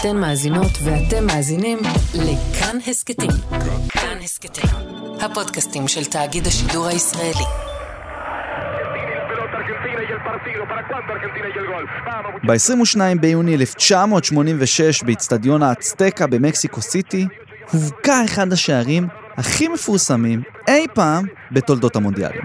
אתן מאזינות ואתם מאזינים לכאן הסכתים. כאן הסכתים, הפודקאסטים של תאגיד השידור הישראלי. ב-22 ביוני 1986 באיצטדיון האצטקה במקסיקו סיטי הובקע אחד השערים הכי מפורסמים אי פעם בתולדות המונדיאלים.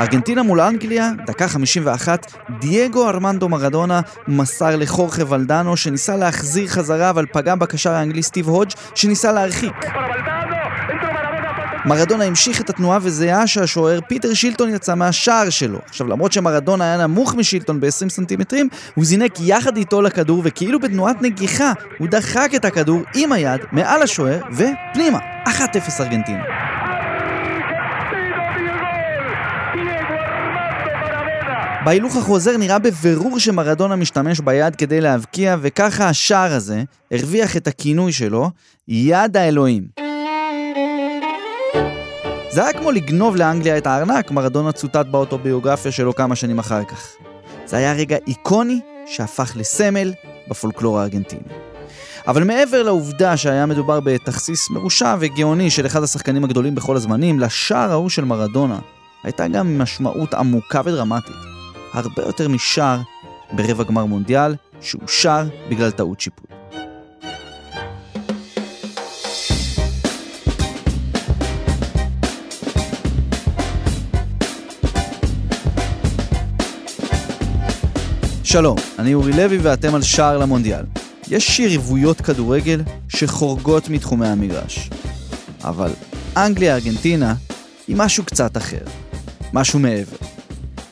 ארגנטינה מול אנגליה, דקה 51, דייגו ארמנדו מרדונה מסר לחורכה ולדנו שניסה להחזיר חזרה אבל פגע בקשר האנגלי סטיב הודג' שניסה להרחיק. מרדונה המשיך את התנועה וזיהה שהשוער פיטר שילטון יצא מהשער שלו. עכשיו למרות שמרדונה היה נמוך משילטון ב-20 סנטימטרים, הוא זינק יחד איתו לכדור וכאילו בתנועת נגיחה הוא דחק את הכדור עם היד מעל השוער ופנימה. 1-0 ארגנטינה. בהילוך החוזר נראה בבירור שמרדונה משתמש ביד כדי להבקיע, וככה השער הזה הרוויח את הכינוי שלו, יד האלוהים. זה היה כמו לגנוב לאנגליה את הארנק, מרדונה צוטט באוטוביוגרפיה שלו כמה שנים אחר כך. זה היה רגע איקוני שהפך לסמל בפולקלור הארגנטיני. אבל מעבר לעובדה שהיה מדובר בתכסיס מרושע וגאוני של אחד השחקנים הגדולים בכל הזמנים, לשער ההוא של מרדונה הייתה גם משמעות עמוקה ודרמטית. הרבה יותר משער ברבע גמר מונדיאל, שאושר בגלל טעות שיפוט. שלום, אני אורי לוי ואתם על שער למונדיאל. יש יריבויות כדורגל שחורגות מתחומי המגרש. אבל אנגליה-ארגנטינה היא משהו קצת אחר. משהו מעבר.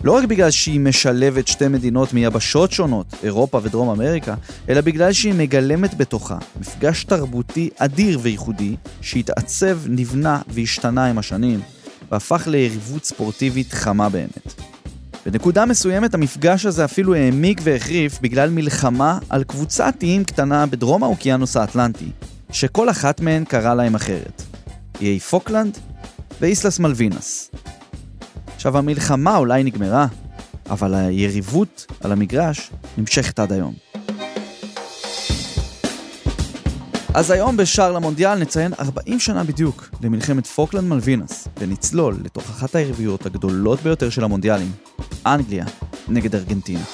לא רק בגלל שהיא משלבת שתי מדינות מיבשות שונות, אירופה ודרום אמריקה, אלא בגלל שהיא מגלמת בתוכה מפגש תרבותי אדיר וייחודי, שהתעצב, נבנה והשתנה עם השנים, והפך ליריבות ספורטיבית חמה באמת. בנקודה מסוימת המפגש הזה אפילו העמיק והחריף בגלל מלחמה על קבוצת איים קטנה בדרום האוקיינוס האטלנטי, שכל אחת מהן קרא להם אחרת. איי פוקלנד ו Islas Malvinas. עכשיו המלחמה אולי נגמרה, אבל היריבות על המגרש נמשכת עד היום. אז היום בשער למונדיאל נציין 40 שנה בדיוק למלחמת פוקלנד מלווינס, ונצלול לתוך אחת היריבויות הגדולות ביותר של המונדיאלים, אנגליה נגד ארגנטינה.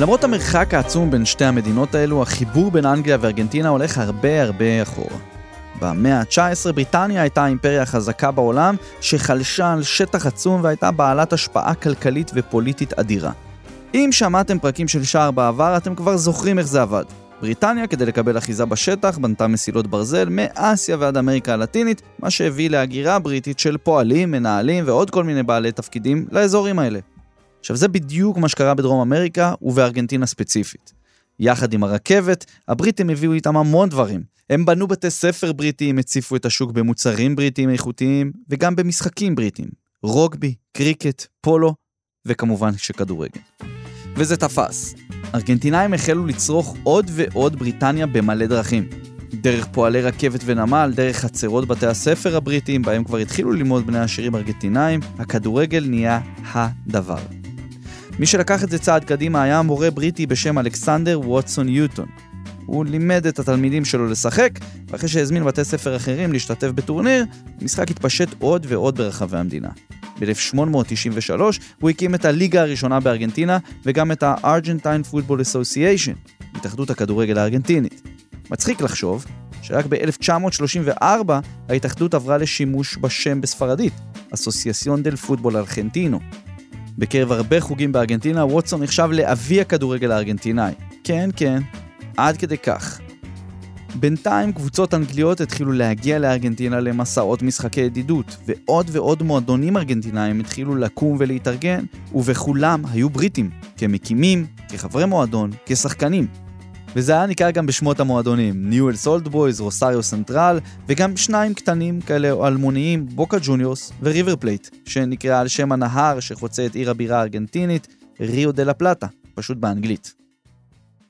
למרות המרחק העצום בין שתי המדינות האלו, החיבור בין אנגליה וארגנטינה הולך הרבה הרבה אחורה. במאה ה-19 בריטניה הייתה האימפריה החזקה בעולם, שחלשה על שטח עצום והייתה בעלת השפעה כלכלית ופוליטית אדירה. אם שמעתם פרקים של שער בעבר, אתם כבר זוכרים איך זה עבד. בריטניה, כדי לקבל אחיזה בשטח, בנתה מסילות ברזל מאסיה ועד אמריקה הלטינית, מה שהביא להגירה בריטית של פועלים, מנהלים ועוד כל מיני בעלי תפקידים לאזורים האלה. עכשיו זה בדיוק מה שקרה בדרום אמריקה ובארגנטינה ספציפית. יחד עם הרכבת, הבריטים הביאו איתם המון דברים. הם בנו בתי ספר בריטיים, הציפו את השוק במוצרים בריטיים איכותיים, וגם במשחקים בריטיים. רוגבי, קריקט, פולו, וכמובן שכדורגל. וזה תפס. ארגנטינאים החלו לצרוך עוד ועוד בריטניה במלא דרכים. דרך פועלי רכבת ונמל, דרך חצרות בתי הספר הבריטיים, בהם כבר התחילו ללמוד בני עשירים ארגנטינאים, הכדורגל נהיה הדבר. מי שלקח את זה צעד קדימה היה מורה בריטי בשם אלכסנדר ווטסון יוטון. הוא לימד את התלמידים שלו לשחק, ואחרי שהזמין בתי ספר אחרים להשתתף בטורניר, המשחק התפשט עוד ועוד ברחבי המדינה. ב-1893 הוא הקים את הליגה הראשונה בארגנטינה, וגם את ה-Argentine Football Association, התאחדות הכדורגל הארגנטינית. מצחיק לחשוב שרק ב-1934 ההתאחדות עברה לשימוש בשם בספרדית, אסוסייסיון דל פוטבול ארגנטינו, בקרב הרבה חוגים בארגנטינה, ווטסון נחשב לאבי הכדורגל הארגנטינאי. כן, כן, עד כדי כך. בינתיים קבוצות אנגליות התחילו להגיע לארגנטינה למסעות משחקי ידידות, ועוד ועוד מועדונים ארגנטינאים התחילו לקום ולהתארגן, ובכולם היו בריטים, כמקימים, כחברי מועדון, כשחקנים. וזה היה ניכר גם בשמות המועדונים, ניואלס אולד בויז, רוסריו סנטרל, וגם שניים קטנים כאלה אלמוניים, בוקה ג'וניורס וריבר פלייט, שנקרא על שם הנהר שחוצה את עיר הבירה הארגנטינית, ריו דה לה פלטה, פשוט באנגלית.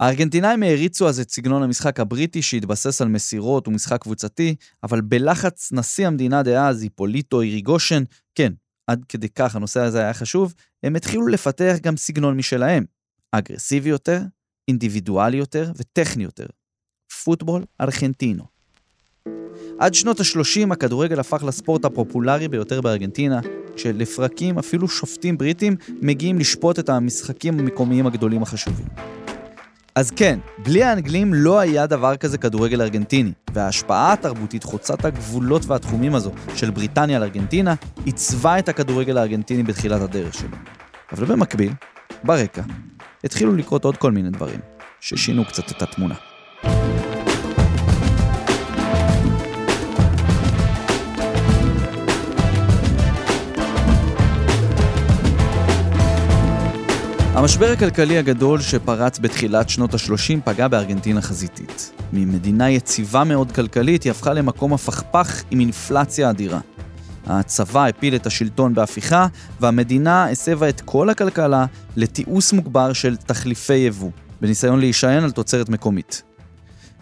הארגנטינאים העריצו אז את סגנון המשחק הבריטי שהתבסס על מסירות ומשחק קבוצתי, אבל בלחץ נשיא המדינה דאז, היפוליטו איריגושן, כן, עד כדי כך הנושא הזה היה חשוב, הם התחילו לפתח גם סגנון משלהם. אגרסיבי יותר, אינדיבידואלי יותר וטכני יותר. פוטבול ארגנטינו. עד שנות ה-30 הכדורגל הפך לספורט הפופולרי ביותר בארגנטינה, כשלפרקים אפילו שופטים בריטים מגיעים לשפוט את המשחקים המקומיים הגדולים החשובים. אז כן, בלי האנגלים לא היה דבר כזה כדורגל ארגנטיני, וההשפעה התרבותית חוצת הגבולות והתחומים הזו של בריטניה על ארגנטינה עיצבה את הכדורגל הארגנטיני בתחילת הדרך שלו. אבל במקביל, ברקע, התחילו לקרות עוד כל מיני דברים, ששינו קצת את התמונה. המשבר הכלכלי הגדול שפרץ בתחילת שנות ה-30 פגע בארגנטינה חזיתית. ממדינה יציבה מאוד כלכלית היא הפכה למקום הפכפך עם אינפלציה אדירה. הצבא הפיל את השלטון בהפיכה, והמדינה הסבה את כל הכלכלה לתיעוש מוגבר של תחליפי יבוא, בניסיון להישען על תוצרת מקומית.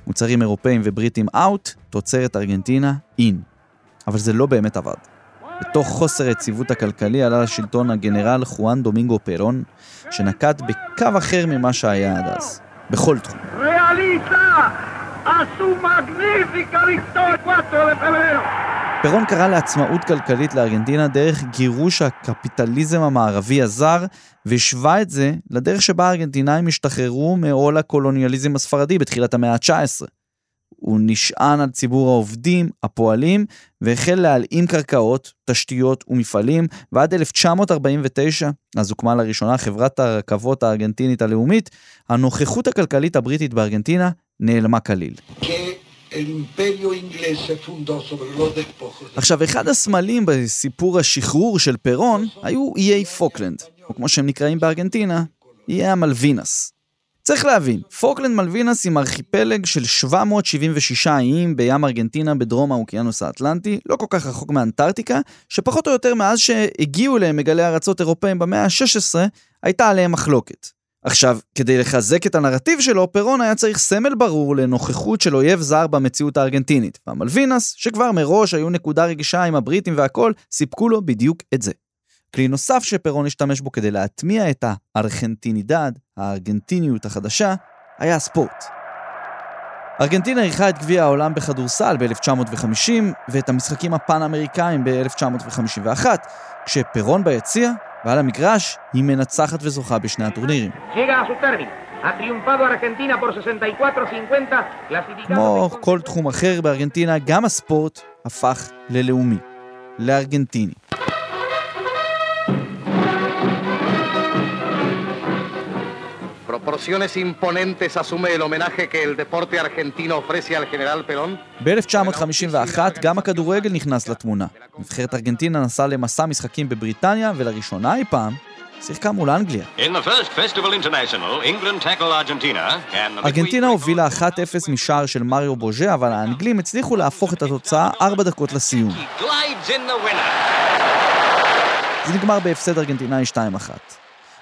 מוצרים אירופאים ובריטים אאוט, תוצרת ארגנטינה אין. אבל זה לא באמת עבד. בתוך חוסר היציבות הכלכלי עלה לשלטון הגנרל חואן דומינגו פרון, שנקט בקו אחר ממה שהיה עד אז, בכל תחום. פרון קרא לעצמאות כלכלית לארגנטינה דרך גירוש הקפיטליזם המערבי הזר, והשווה את זה לדרך שבה הארגנטינאים השתחררו מעול הקולוניאליזם הספרדי בתחילת המאה ה-19. הוא נשען על ציבור העובדים, הפועלים, והחל להלאים קרקעות, תשתיות ומפעלים, ועד 1949, אז הוקמה לראשונה חברת הרכבות הארגנטינית הלאומית, הנוכחות הכלכלית הבריטית בארגנטינה נעלמה כליל. עכשיו, אחד הסמלים בסיפור השחרור של פרון היו איי פוקלנד, או כמו שהם נקראים בארגנטינה, איי המלווינס. צריך להבין, פוקלנד מלווינס הם ארכיפלג של 776 איים בים ארגנטינה בדרום האוקיינוס האטלנטי, לא כל כך רחוק מאנטארקטיקה, שפחות או יותר מאז שהגיעו אליהם מגלי ארצות אירופאים במאה ה-16, הייתה עליהם מחלוקת. עכשיו, כדי לחזק את הנרטיב שלו, פרון היה צריך סמל ברור לנוכחות של אויב זר במציאות הארגנטינית, והמלווינס, שכבר מראש היו נקודה רגישה עם הבריטים והכל, סיפקו לו בדיוק את זה. כלי נוסף שפרון השתמש בו כדי להטמיע את הארגנטינידד, הארגנטיניות החדשה, היה הספורט. ארגנטינה אירחה את גביע העולם בכדורסל ב-1950 ואת המשחקים הפן-אמריקאים ב-1951, כשפרון ביציע ועל המגרש היא מנצחת וזוכה בשני הטורנירים. כמו כל תחום אחר בארגנטינה, גם הספורט הפך ללאומי, לארגנטיני. Proporciones imponentes asume el homenaje que el deporte argentino ofrece al general Perón? ב-1951 גם הכדורגל נכנס לתמונה. נבחרת ארגנטינה נסעה למסע משחקים בבריטניה, ולראשונה אי פעם שיחקה מול אנגליה. ארגנטינה הובילה 1-0 משער של מריו בוז'ה, אבל האנגלים הצליחו להפוך את התוצאה 4 דקות לסיום. זה נגמר בהפסד ארגנטינאי 2-1.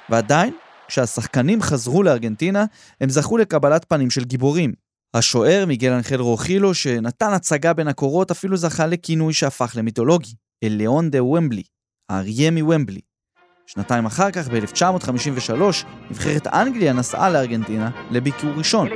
ועדיין, כשהשחקנים חזרו לארגנטינה, הם זכו לקבלת פנים של גיבורים. השוער, מיגל אנחל רוחילו, שנתן הצגה בין הקורות, אפילו זכה לכינוי שהפך למיתולוגי, אליאון דה ומבלי, האריה מוומבלי. שנתיים אחר כך, ב-1953, נבחרת אנגליה נסעה לארגנטינה לביקור ראשון.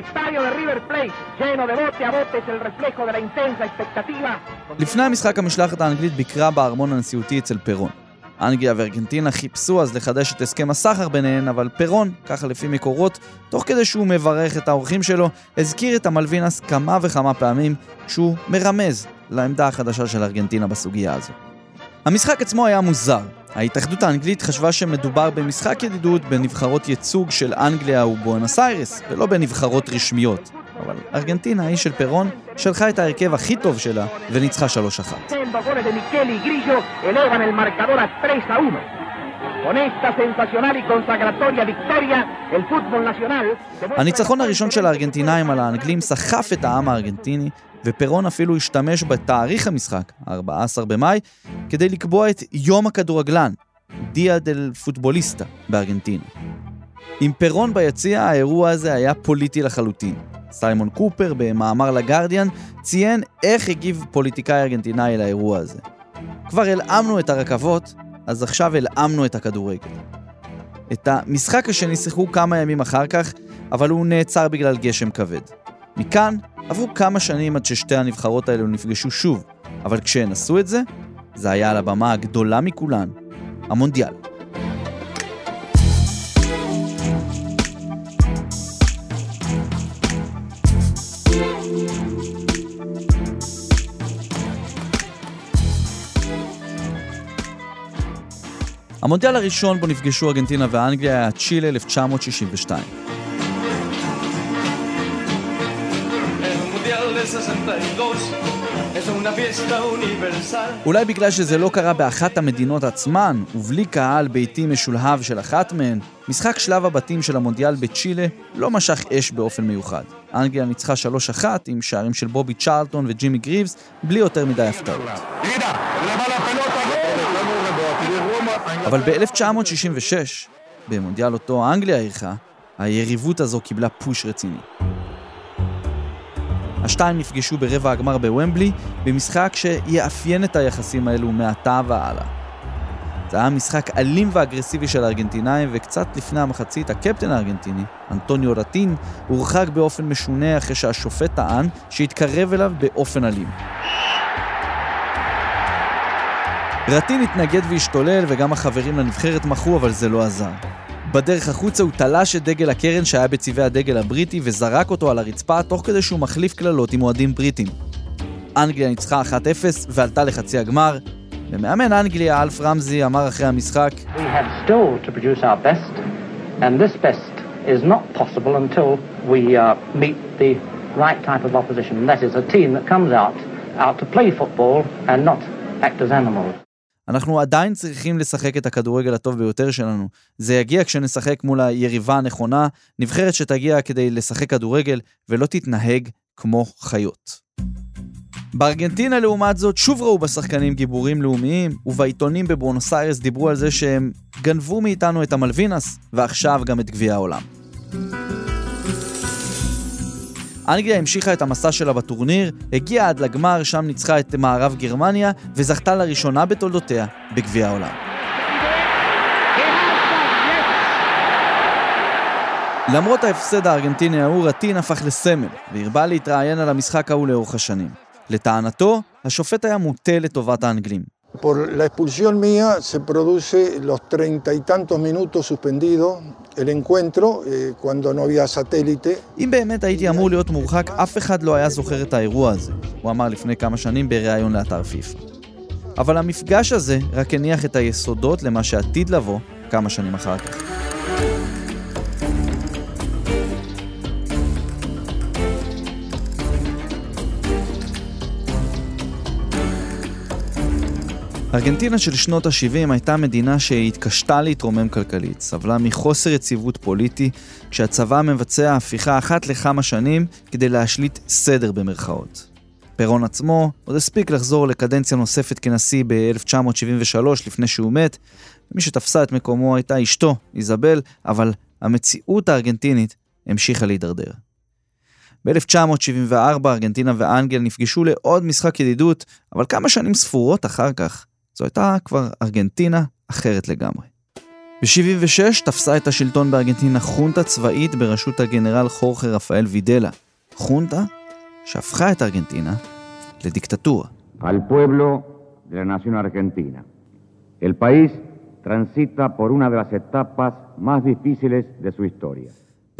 לפני המשחק המשלחת האנגלית ביקרה בארמון הנשיאותי אצל פרון. אנגליה וארגנטינה חיפשו אז לחדש את הסכם הסחר ביניהן, אבל פרון, ככה לפי מקורות, תוך כדי שהוא מברך את האורחים שלו, הזכיר את המלווינס כמה וכמה פעמים, כשהוא מרמז לעמדה החדשה של ארגנטינה בסוגיה הזו. המשחק עצמו היה מוזר. ההתאחדות האנגלית חשבה שמדובר במשחק ידידות בנבחרות ייצוג של אנגליה ובואנוס איירס, ולא בנבחרות רשמיות. אבל ארגנטינה, האיש של פרון, שלחה את ההרכב הכי טוב שלה וניצחה 3-1. הניצחון הראשון של הארגנטינאים על האנגלים סחף את העם הארגנטיני, ופרון אפילו השתמש בתאריך המשחק, 14 במאי, כדי לקבוע את יום הכדורגלן, דיה דל פוטבוליסטה, בארגנטינה. עם פירון ביציע, האירוע הזה היה פוליטי לחלוטין. סיימון קופר, במאמר לגרדיאן, ציין איך הגיב פוליטיקאי ארגנטינאי לאירוע הזה. כבר הלאמנו את הרכבות, אז עכשיו הלאמנו את הכדורגל. את המשחק השני שיחקו כמה ימים אחר כך, אבל הוא נעצר בגלל גשם כבד. מכאן עברו כמה שנים עד ששתי הנבחרות האלו נפגשו שוב, אבל כשהן עשו את זה, זה היה על הבמה הגדולה מכולן, המונדיאל. המונדיאל הראשון בו נפגשו ארגנטינה ואנגליה היה צ'ילה 1962. אולי בגלל שזה לא קרה באחת המדינות עצמן, ובלי קהל ביתי משולהב של אחת מהן, משחק שלב הבתים של המונדיאל בצ'ילה לא משך אש באופן מיוחד. אנגליה ניצחה 3-1 עם שערים של בובי צ'רלטון וג'ימי גריבס, בלי יותר מדי הפתעות. אבל ב-1966, במונדיאל אותו אנגליה אירחה, היריבות הזו קיבלה פוש רציני. השתיים נפגשו ברבע הגמר בוומבלי, במשחק שיאפיין את היחסים האלו מעתה והלאה. זה היה משחק אלים ואגרסיבי של הארגנטינאים, וקצת לפני המחצית, הקפטן הארגנטיני, אנטוניו רטין, הורחק באופן משונה אחרי שהשופט טען שהתקרב אליו באופן אלים. רטין התנגד והשתולל, וגם החברים לנבחרת מחו, אבל זה לא עזר. בדרך החוצה הוא תלש את דגל הקרן שהיה בצבעי הדגל הבריטי וזרק אותו על הרצפה תוך כדי שהוא מחליף קללות עם אוהדים בריטים. אנגליה ניצחה 1-0 ועלתה לחצי הגמר, ומאמן אנגליה אלף רמזי אמר אחרי המשחק out to play football and not act as animals. אנחנו עדיין צריכים לשחק את הכדורגל הטוב ביותר שלנו. זה יגיע כשנשחק מול היריבה הנכונה, נבחרת שתגיע כדי לשחק כדורגל ולא תתנהג כמו חיות. בארגנטינה לעומת זאת שוב ראו בשחקנים גיבורים לאומיים, ובעיתונים בבואנוס איירס דיברו על זה שהם גנבו מאיתנו את המלווינס, ועכשיו גם את גביע העולם. אנגליה המשיכה את המסע שלה בטורניר, הגיעה עד לגמר, שם ניצחה את מערב גרמניה, וזכתה לראשונה בתולדותיה בגביע העולם. למרות ההפסד הארגנטיני ההוא, רטין הפך לסמל, והרבה להתראיין על המשחק ההוא לאורך השנים. לטענתו, השופט היה מוטה לטובת האנגלים. Por la expulsión mía se produce los treinta y tantos minutos suspendido el encuentro eh, cuando no había satélite. אם באמת הייתי אמור להיות מורחק, אף אחד לא היה זוכר את האירוע הזה, הוא אמר לפני כמה שנים בריאיון לאתר פיפ"א. אבל המפגש הזה רק הניח את היסודות למה שעתיד לבוא כמה שנים אחר כך. ארגנטינה של שנות ה-70 הייתה מדינה שהתקשתה להתרומם כלכלית, סבלה מחוסר יציבות פוליטי, כשהצבא מבצע הפיכה אחת לכמה שנים כדי להשליט סדר במרכאות. פירון עצמו עוד הספיק לחזור לקדנציה נוספת כנשיא ב-1973 לפני שהוא מת, ומי שתפסה את מקומו הייתה אשתו, איזבל, אבל המציאות הארגנטינית המשיכה להידרדר. ב-1974 ארגנטינה ואנגל נפגשו לעוד משחק ידידות, אבל כמה שנים ספורות אחר כך זו הייתה כבר ארגנטינה אחרת לגמרי. ב-76 תפסה את השלטון בארגנטינה חונטה צבאית בראשות הגנרל חורכה רפאל וידלה. חונטה שהפכה את ארגנטינה לדיקטטורה. Al pueblo de la nación argentina. El país transita por una de su historia.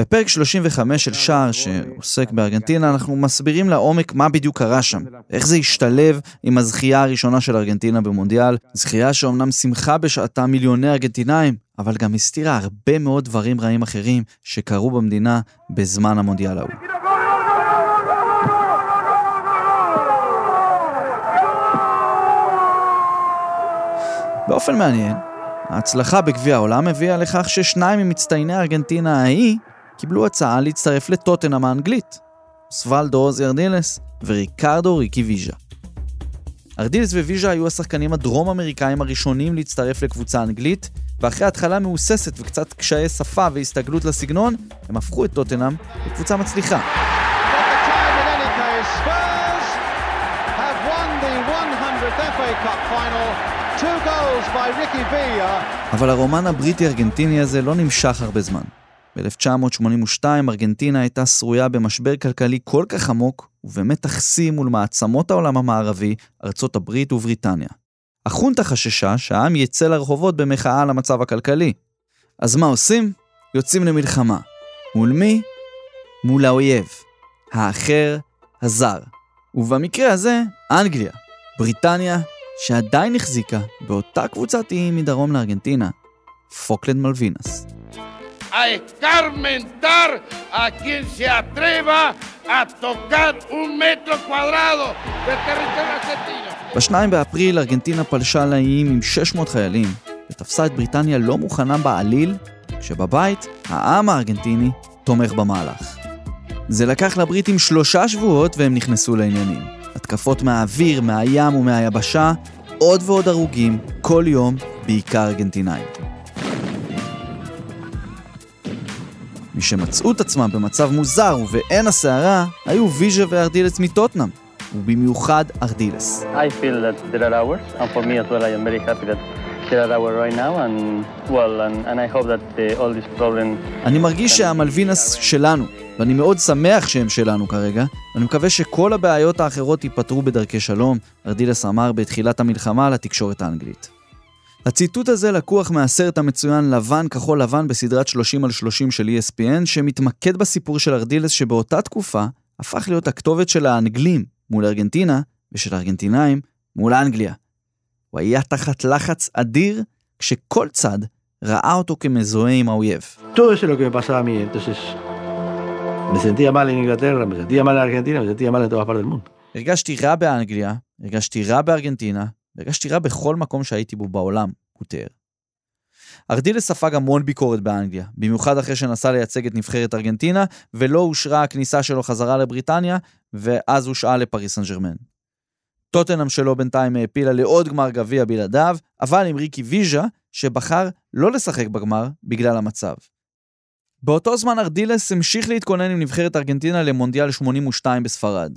בפרק 35 של שער שעוסק בארגנטינה, אנחנו מסבירים לעומק מה בדיוק קרה שם, איך זה השתלב עם הזכייה הראשונה של ארגנטינה במונדיאל, זכייה שאומנם שמחה בשעתה מיליוני ארגנטינאים, אבל גם הסתירה הרבה מאוד דברים רעים אחרים שקרו במדינה בזמן המונדיאל ההוא. באופן מעניין, ההצלחה בגביע העולם הביאה לכך ששניים ממצטייני ארגנטינה ההיא קיבלו הצעה להצטרף לטוטנאם האנגלית, סוולדו ארדילס וריקרדו ריקי ויז'ה. ארדילס וויז'ה היו השחקנים הדרום אמריקאים הראשונים להצטרף לקבוצה אנגלית, ואחרי התחלה מהוססת וקצת קשיי שפה והסתגלות לסגנון, הם הפכו את טוטנאם לקבוצה מצליחה. אבל הרומן הבריטי-ארגנטיני הזה לא נמשך הרבה זמן. ב-1982 ארגנטינה הייתה שרויה במשבר כלכלי כל כך עמוק ובמתח שיא מול מעצמות העולם המערבי, ארצות הברית ובריטניה. החונטה חששה שהעם יצא לרחובות במחאה על המצב הכלכלי. אז מה עושים? יוצאים למלחמה. מול מי? מול האויב. האחר, הזר. ובמקרה הזה, אנגליה. בריטניה, שעדיין החזיקה באותה קבוצת איים מדרום לארגנטינה, פוקלנד מלווינס. A escarmentar a quien se atreva a tocar un metro cuadrado de territorio argentino. ב-2 באפריל ארגנטינה פלשה לאיים עם 600 חיילים ותפסה את בריטניה לא מוכנה בעליל, כשבבית העם הארגנטיני תומך במהלך. זה לקח לבריטים שלושה שבועות והם נכנסו לעניינים. התקפות מהאוויר, מהים ומהיבשה, עוד ועוד הרוגים, כל יום, בעיקר ארגנטינאים. מי שמצאו את עצמם במצב מוזר ובעין הסערה, היו ויז'ה וארדילס מטוטנאם, ובמיוחד ארדילס. אני מרגיש שהמלווינס שלנו, ואני מאוד שמח שהם שלנו כרגע, ואני מקווה שכל הבעיות האחרות ייפתרו בדרכי שלום, ארדילס אמר בתחילת המלחמה לתקשורת האנגלית. הציטוט הזה לקוח מהסרט המצוין לבן כחול לבן בסדרת 30 על 30 של ESPN, שמתמקד בסיפור של ארדילס שבאותה תקופה הפך להיות הכתובת של האנגלים מול ארגנטינה, ושל הארגנטינאים מול אנגליה. הוא היה תחת לחץ אדיר, כשכל צד ראה אותו כמזוהה עם האויב. הרגשתי רע באנגליה, הרגשתי רע בארגנטינה, הרגשתי רע בכל מקום שהייתי בו בעולם, הוא תיאר. ארדילס ספג המון ביקורת באנגליה, במיוחד אחרי שנסע לייצג את נבחרת ארגנטינה, ולא אושרה הכניסה שלו חזרה לבריטניה, ואז הושעה לפריס סן ג'רמן. טוטנאם שלו בינתיים העפילה לעוד גמר גביע בלעדיו, אבל עם ריקי ויז'ה, שבחר לא לשחק בגמר בגלל המצב. באותו זמן ארדילס המשיך להתכונן עם נבחרת ארגנטינה למונדיאל 82 בספרד.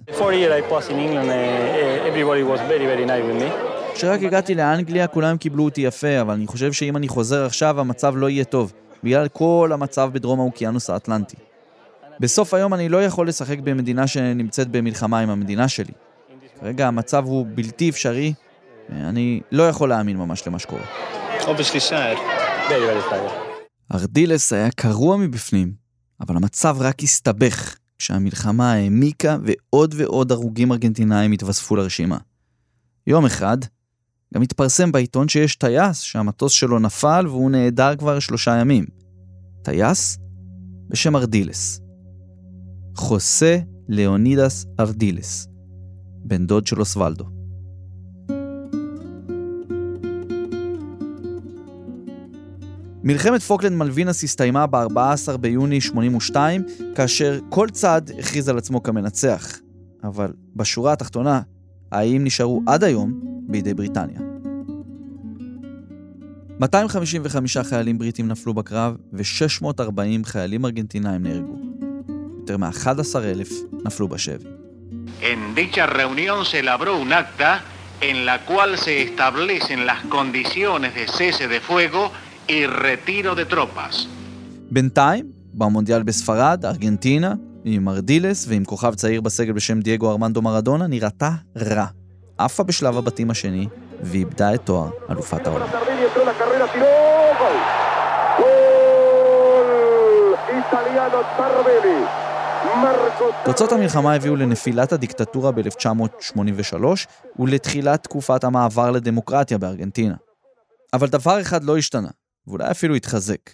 כשרק הגעתי לאנגליה כולם קיבלו אותי יפה, אבל אני חושב שאם אני חוזר עכשיו המצב לא יהיה טוב, בגלל כל המצב בדרום האוקיינוס האטלנטי. בסוף היום אני לא יכול לשחק במדינה שנמצאת במלחמה עם המדינה שלי. כרגע המצב הוא בלתי אפשרי, אני לא יכול להאמין ממש למה שקורה. ארדילס היה קרוע מבפנים, אבל המצב רק הסתבך כשהמלחמה העמיקה ועוד ועוד הרוגים ארגנטינאים התווספו לרשימה. יום אחד, גם התפרסם בעיתון שיש טייס שהמטוס שלו נפל והוא נעדר כבר שלושה ימים. טייס בשם ארדילס. חוסה ליאונידס ארדילס, בן דוד של אוסוולדו. מלחמת פוקלנד מלווינס הסתיימה ב-14 ביוני 82, כאשר כל צד הכריז על עצמו כמנצח. אבל בשורה התחתונה, האיים נשארו עד היום בידי בריטניה. 255 חיילים בריטים נפלו בקרב ו-640 חיילים ארגנטינאים נהרגו. יותר מ-11,000 נפלו בשבי. En dicha reunión se elaboró un acta en la cual se establecen las condiciones de cese de fuego y retiro de tropas. בינתיים, במונדיאל בספרד, ארגנטינה, עם ארדילס ועם כוכב צעיר בסגל בשם דייגו ארמנדו מרדונה, נראתה רע. עפה בשלב הבתים השני, ואיבדה את תואר אלופת העולם. תוצאות המלחמה הביאו לנפילת הדיקטטורה ב-1983 ולתחילת תקופת המעבר לדמוקרטיה בארגנטינה. אבל דבר אחד לא השתנה, ואולי אפילו התחזק.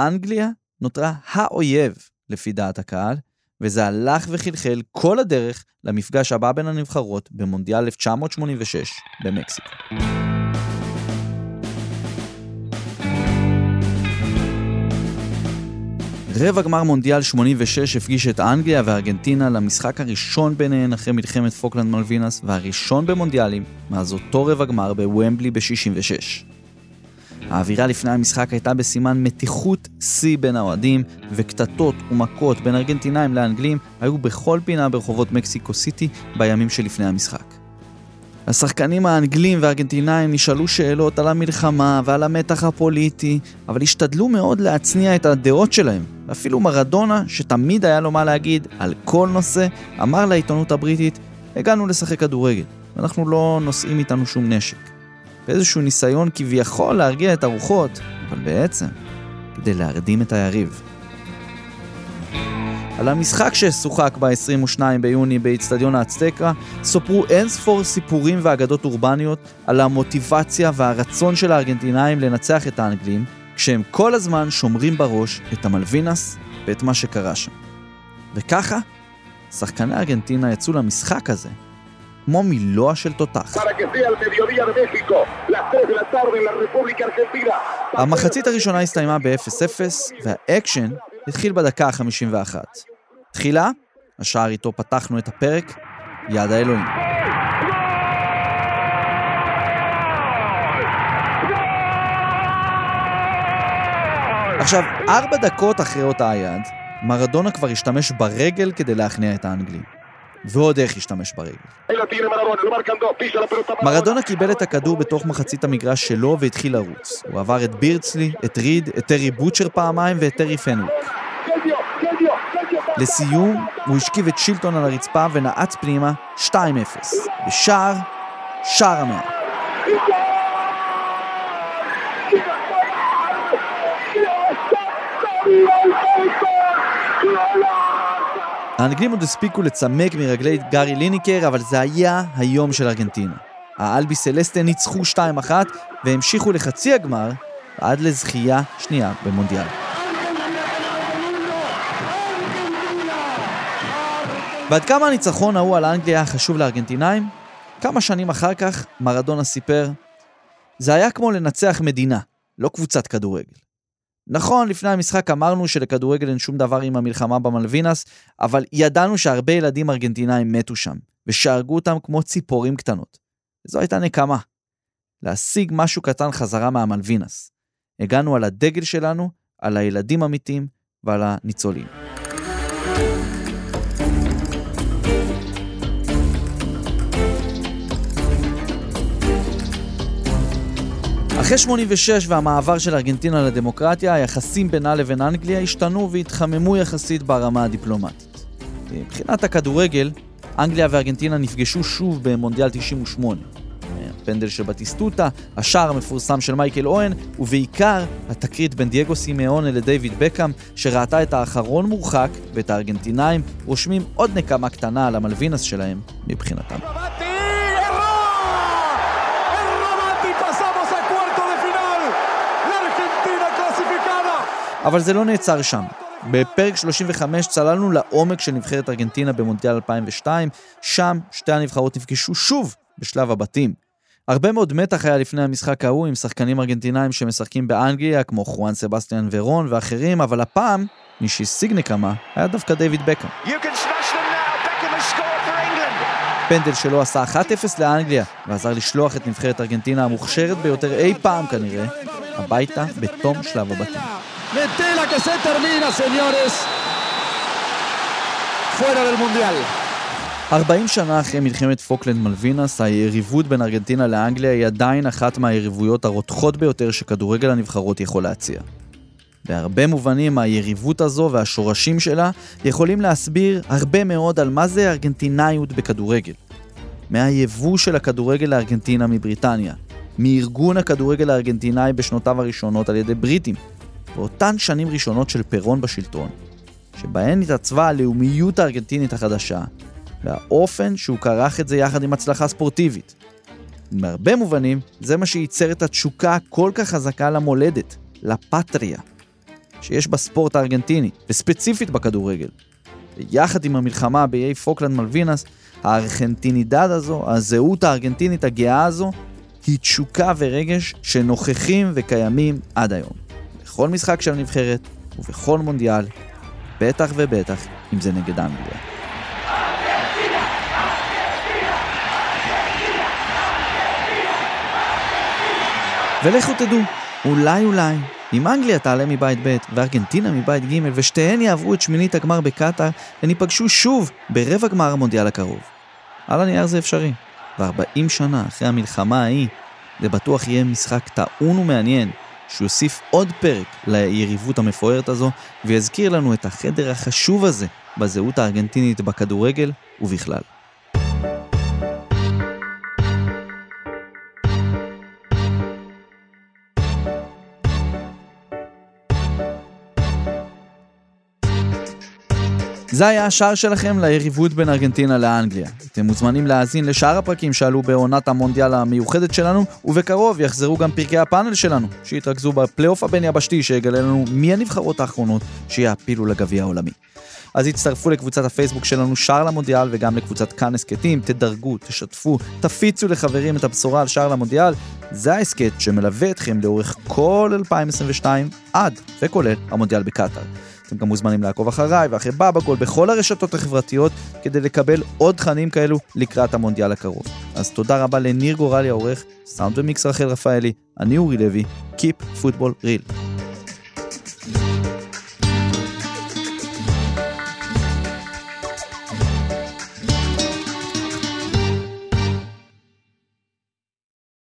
אנגליה נותרה האויב, לפי דעת הקהל, וזה הלך וחלחל כל הדרך למפגש הבא בין הנבחרות במונדיאל 1986 במקסיקו. רבע גמר מונדיאל 86 הפגיש את אנגליה וארגנטינה למשחק הראשון ביניהן אחרי מלחמת פוקלנד מלווינס והראשון במונדיאלים מאז אותו רבע גמר בוומבלי ב-66. האווירה לפני המשחק הייתה בסימן מתיחות שיא בין האוהדים, וקטטות ומכות בין ארגנטינאים לאנגלים היו בכל פינה ברחובות מקסיקו סיטי בימים שלפני המשחק. השחקנים האנגלים והארגנטינאים נשאלו שאלות על המלחמה ועל המתח הפוליטי, אבל השתדלו מאוד להצניע את הדעות שלהם. אפילו מרדונה, שתמיד היה לו מה להגיד על כל נושא, אמר לעיתונות הבריטית, הגענו לשחק כדורגל, ואנחנו לא נושאים איתנו שום נשק. באיזשהו ניסיון כביכול להרגיע את הרוחות, אבל בעצם, כדי להרדים את היריב. על המשחק ששוחק ב-22 ביוני באיצטדיון האצטקה, סופרו אין ספור סיפורים ואגדות אורבניות על המוטיבציה והרצון של הארגנטינאים לנצח את האנגלים, כשהם כל הזמן שומרים בראש את המלווינס ואת מה שקרה שם. וככה, שחקני ארגנטינה יצאו למשחק הזה כמו מילוע של תותח. המחצית הראשונה הסתיימה ב-0-0, והאקשן התחיל בדקה ה-51. תחילה, השער איתו פתחנו את הפרק, יד האלוהים. עכשיו, ארבע דקות אחרי אותה היד, מרדונה כבר השתמש ברגל כדי להכניע את האנגלים. ועוד איך השתמש ברגל. מרדונה קיבל את הכדור בתוך מחצית המגרש שלו והתחיל לרוץ. הוא עבר את בירצלי, את ריד, את טרי בוטשר פעמיים ואת טרי פנוויק. לסיום, הוא השכיב את שילטון על הרצפה ונעץ פנימה 2-0. בשער, שער המאה. האנגלים עוד הספיקו לצמק מרגלי גארי ליניקר, אבל זה היה היום של ארגנטינה. האלבי סלסטה ניצחו 2-1 והמשיכו לחצי הגמר עד לזכייה שנייה במונדיאל. ועד כמה הניצחון ההוא על אנגליה חשוב לארגנטינאים? כמה שנים אחר כך מרדונה סיפר, זה היה כמו לנצח מדינה, לא קבוצת כדורגל. נכון, לפני המשחק אמרנו שלכדורגל אין שום דבר עם המלחמה במלווינס, אבל ידענו שהרבה ילדים ארגנטינאים מתו שם, ושהרגו אותם כמו ציפורים קטנות. זו הייתה נקמה. להשיג משהו קטן חזרה מהמלווינס. הגענו על הדגל שלנו, על הילדים המתים ועל הניצולים. אחרי 86 והמעבר של ארגנטינה לדמוקרטיה, היחסים בינה לבין אנגליה השתנו והתחממו יחסית ברמה הדיפלומטית. מבחינת הכדורגל, אנגליה וארגנטינה נפגשו שוב במונדיאל 98. הפנדל של בטיסטוטה, השער המפורסם של מייקל אוהן, ובעיקר התקרית בין דייגו סימאונה לדייוויד בקאם, שראתה את האחרון מורחק ואת הארגנטינאים רושמים עוד נקמה קטנה על המלווינס שלהם מבחינתם. אבל זה לא נעצר שם. בפרק 35 צללנו לעומק של נבחרת ארגנטינה במונדיאל 2002, שם שתי הנבחרות נפגשו שוב בשלב הבתים. הרבה מאוד מתח היה לפני המשחק ההוא עם שחקנים ארגנטינאים שמשחקים באנגליה, כמו חואן סבסטיאן ורון ואחרים, אבל הפעם, מי שהשיג נקמה היה דווקא דיוויד בקאם. פנדל שלו עשה 1-0 לאנגליה, ועזר לשלוח את נבחרת ארגנטינה המוכשרת ביותר אי פעם כנראה, הביתה בתום שלב הבתים. Metela que se termina, señores. Fuera del mundial. 40 שנה אחרי מלחמת פוקלנד מלווינס, היריבות בין ארגנטינה לאנגליה היא עדיין אחת מהיריבויות הרותחות ביותר שכדורגל הנבחרות יכול להציע. בהרבה מובנים היריבות הזו והשורשים שלה יכולים להסביר הרבה מאוד על מה זה ארגנטינאיות בכדורגל. מהיבוא של הכדורגל לארגנטינה מבריטניה, מארגון הכדורגל הארגנטינאי בשנותיו הראשונות על ידי בריטים, באותן שנים ראשונות של פרון בשלטון, שבהן התעצבה הלאומיות הארגנטינית החדשה, והאופן שהוא כרך את זה יחד עם הצלחה ספורטיבית. בהרבה מובנים, זה מה שייצר את התשוקה הכל כך חזקה למולדת, ל patria, שיש בספורט הארגנטיני, וספציפית בכדורגל. ויחד עם המלחמה באיי פוקלנד מלווינס, הארגנטינידד הזו, הזהות הארגנטינית הגאה הזו, היא תשוקה ורגש שנוכחים וקיימים עד היום. בכל משחק של הנבחרת ובכל מונדיאל, בטח ובטח אם זה נגד אנגליה. ולכו תדעו, אולי אולי, אם אנגליה תעלה מבית ב' וארגנטינה מבית ג' ושתיהן יעברו את שמינית הגמר בקטאר, הן ייפגשו שוב ברבע גמר המונדיאל הקרוב. על הנייר זה אפשרי, ו-40 שנה אחרי המלחמה ההיא, זה בטוח יהיה משחק טעון ומעניין, שיוסיף עוד פרק ליריבות המפוארת הזו, ויזכיר לנו את החדר החשוב הזה בזהות הארגנטינית בכדורגל ובכלל. זה היה השער שלכם ליריבות בין ארגנטינה לאנגליה. אתם מוזמנים להאזין לשאר הפרקים שעלו בעונת המונדיאל המיוחדת שלנו, ובקרוב יחזרו גם פרקי הפאנל שלנו, שיתרכזו בפלייאוף הבין-יבשתי שיגלה לנו מי הנבחרות האחרונות שיעפילו לגביע העולמי. אז הצטרפו לקבוצת הפייסבוק שלנו שער למונדיאל וגם לקבוצת כאן הסכתים, תדרגו, תשתפו, תפיצו לחברים את הבשורה על שער למונדיאל. זה ההסכת שמלווה אתכם לאורך כל 2022 עד וכולל המונדיאל בקטאר. אתם גם מוזמנים לעקוב אחריי ואחרי בבא גול בכל הרשתות החברתיות כדי לקבל עוד תכנים כאלו לקראת המונדיאל הקרוב. אז תודה רבה לניר גורלי העורך, סאונד ומיקס רחל רפאלי, אני אורי לוי, Keep Football Real.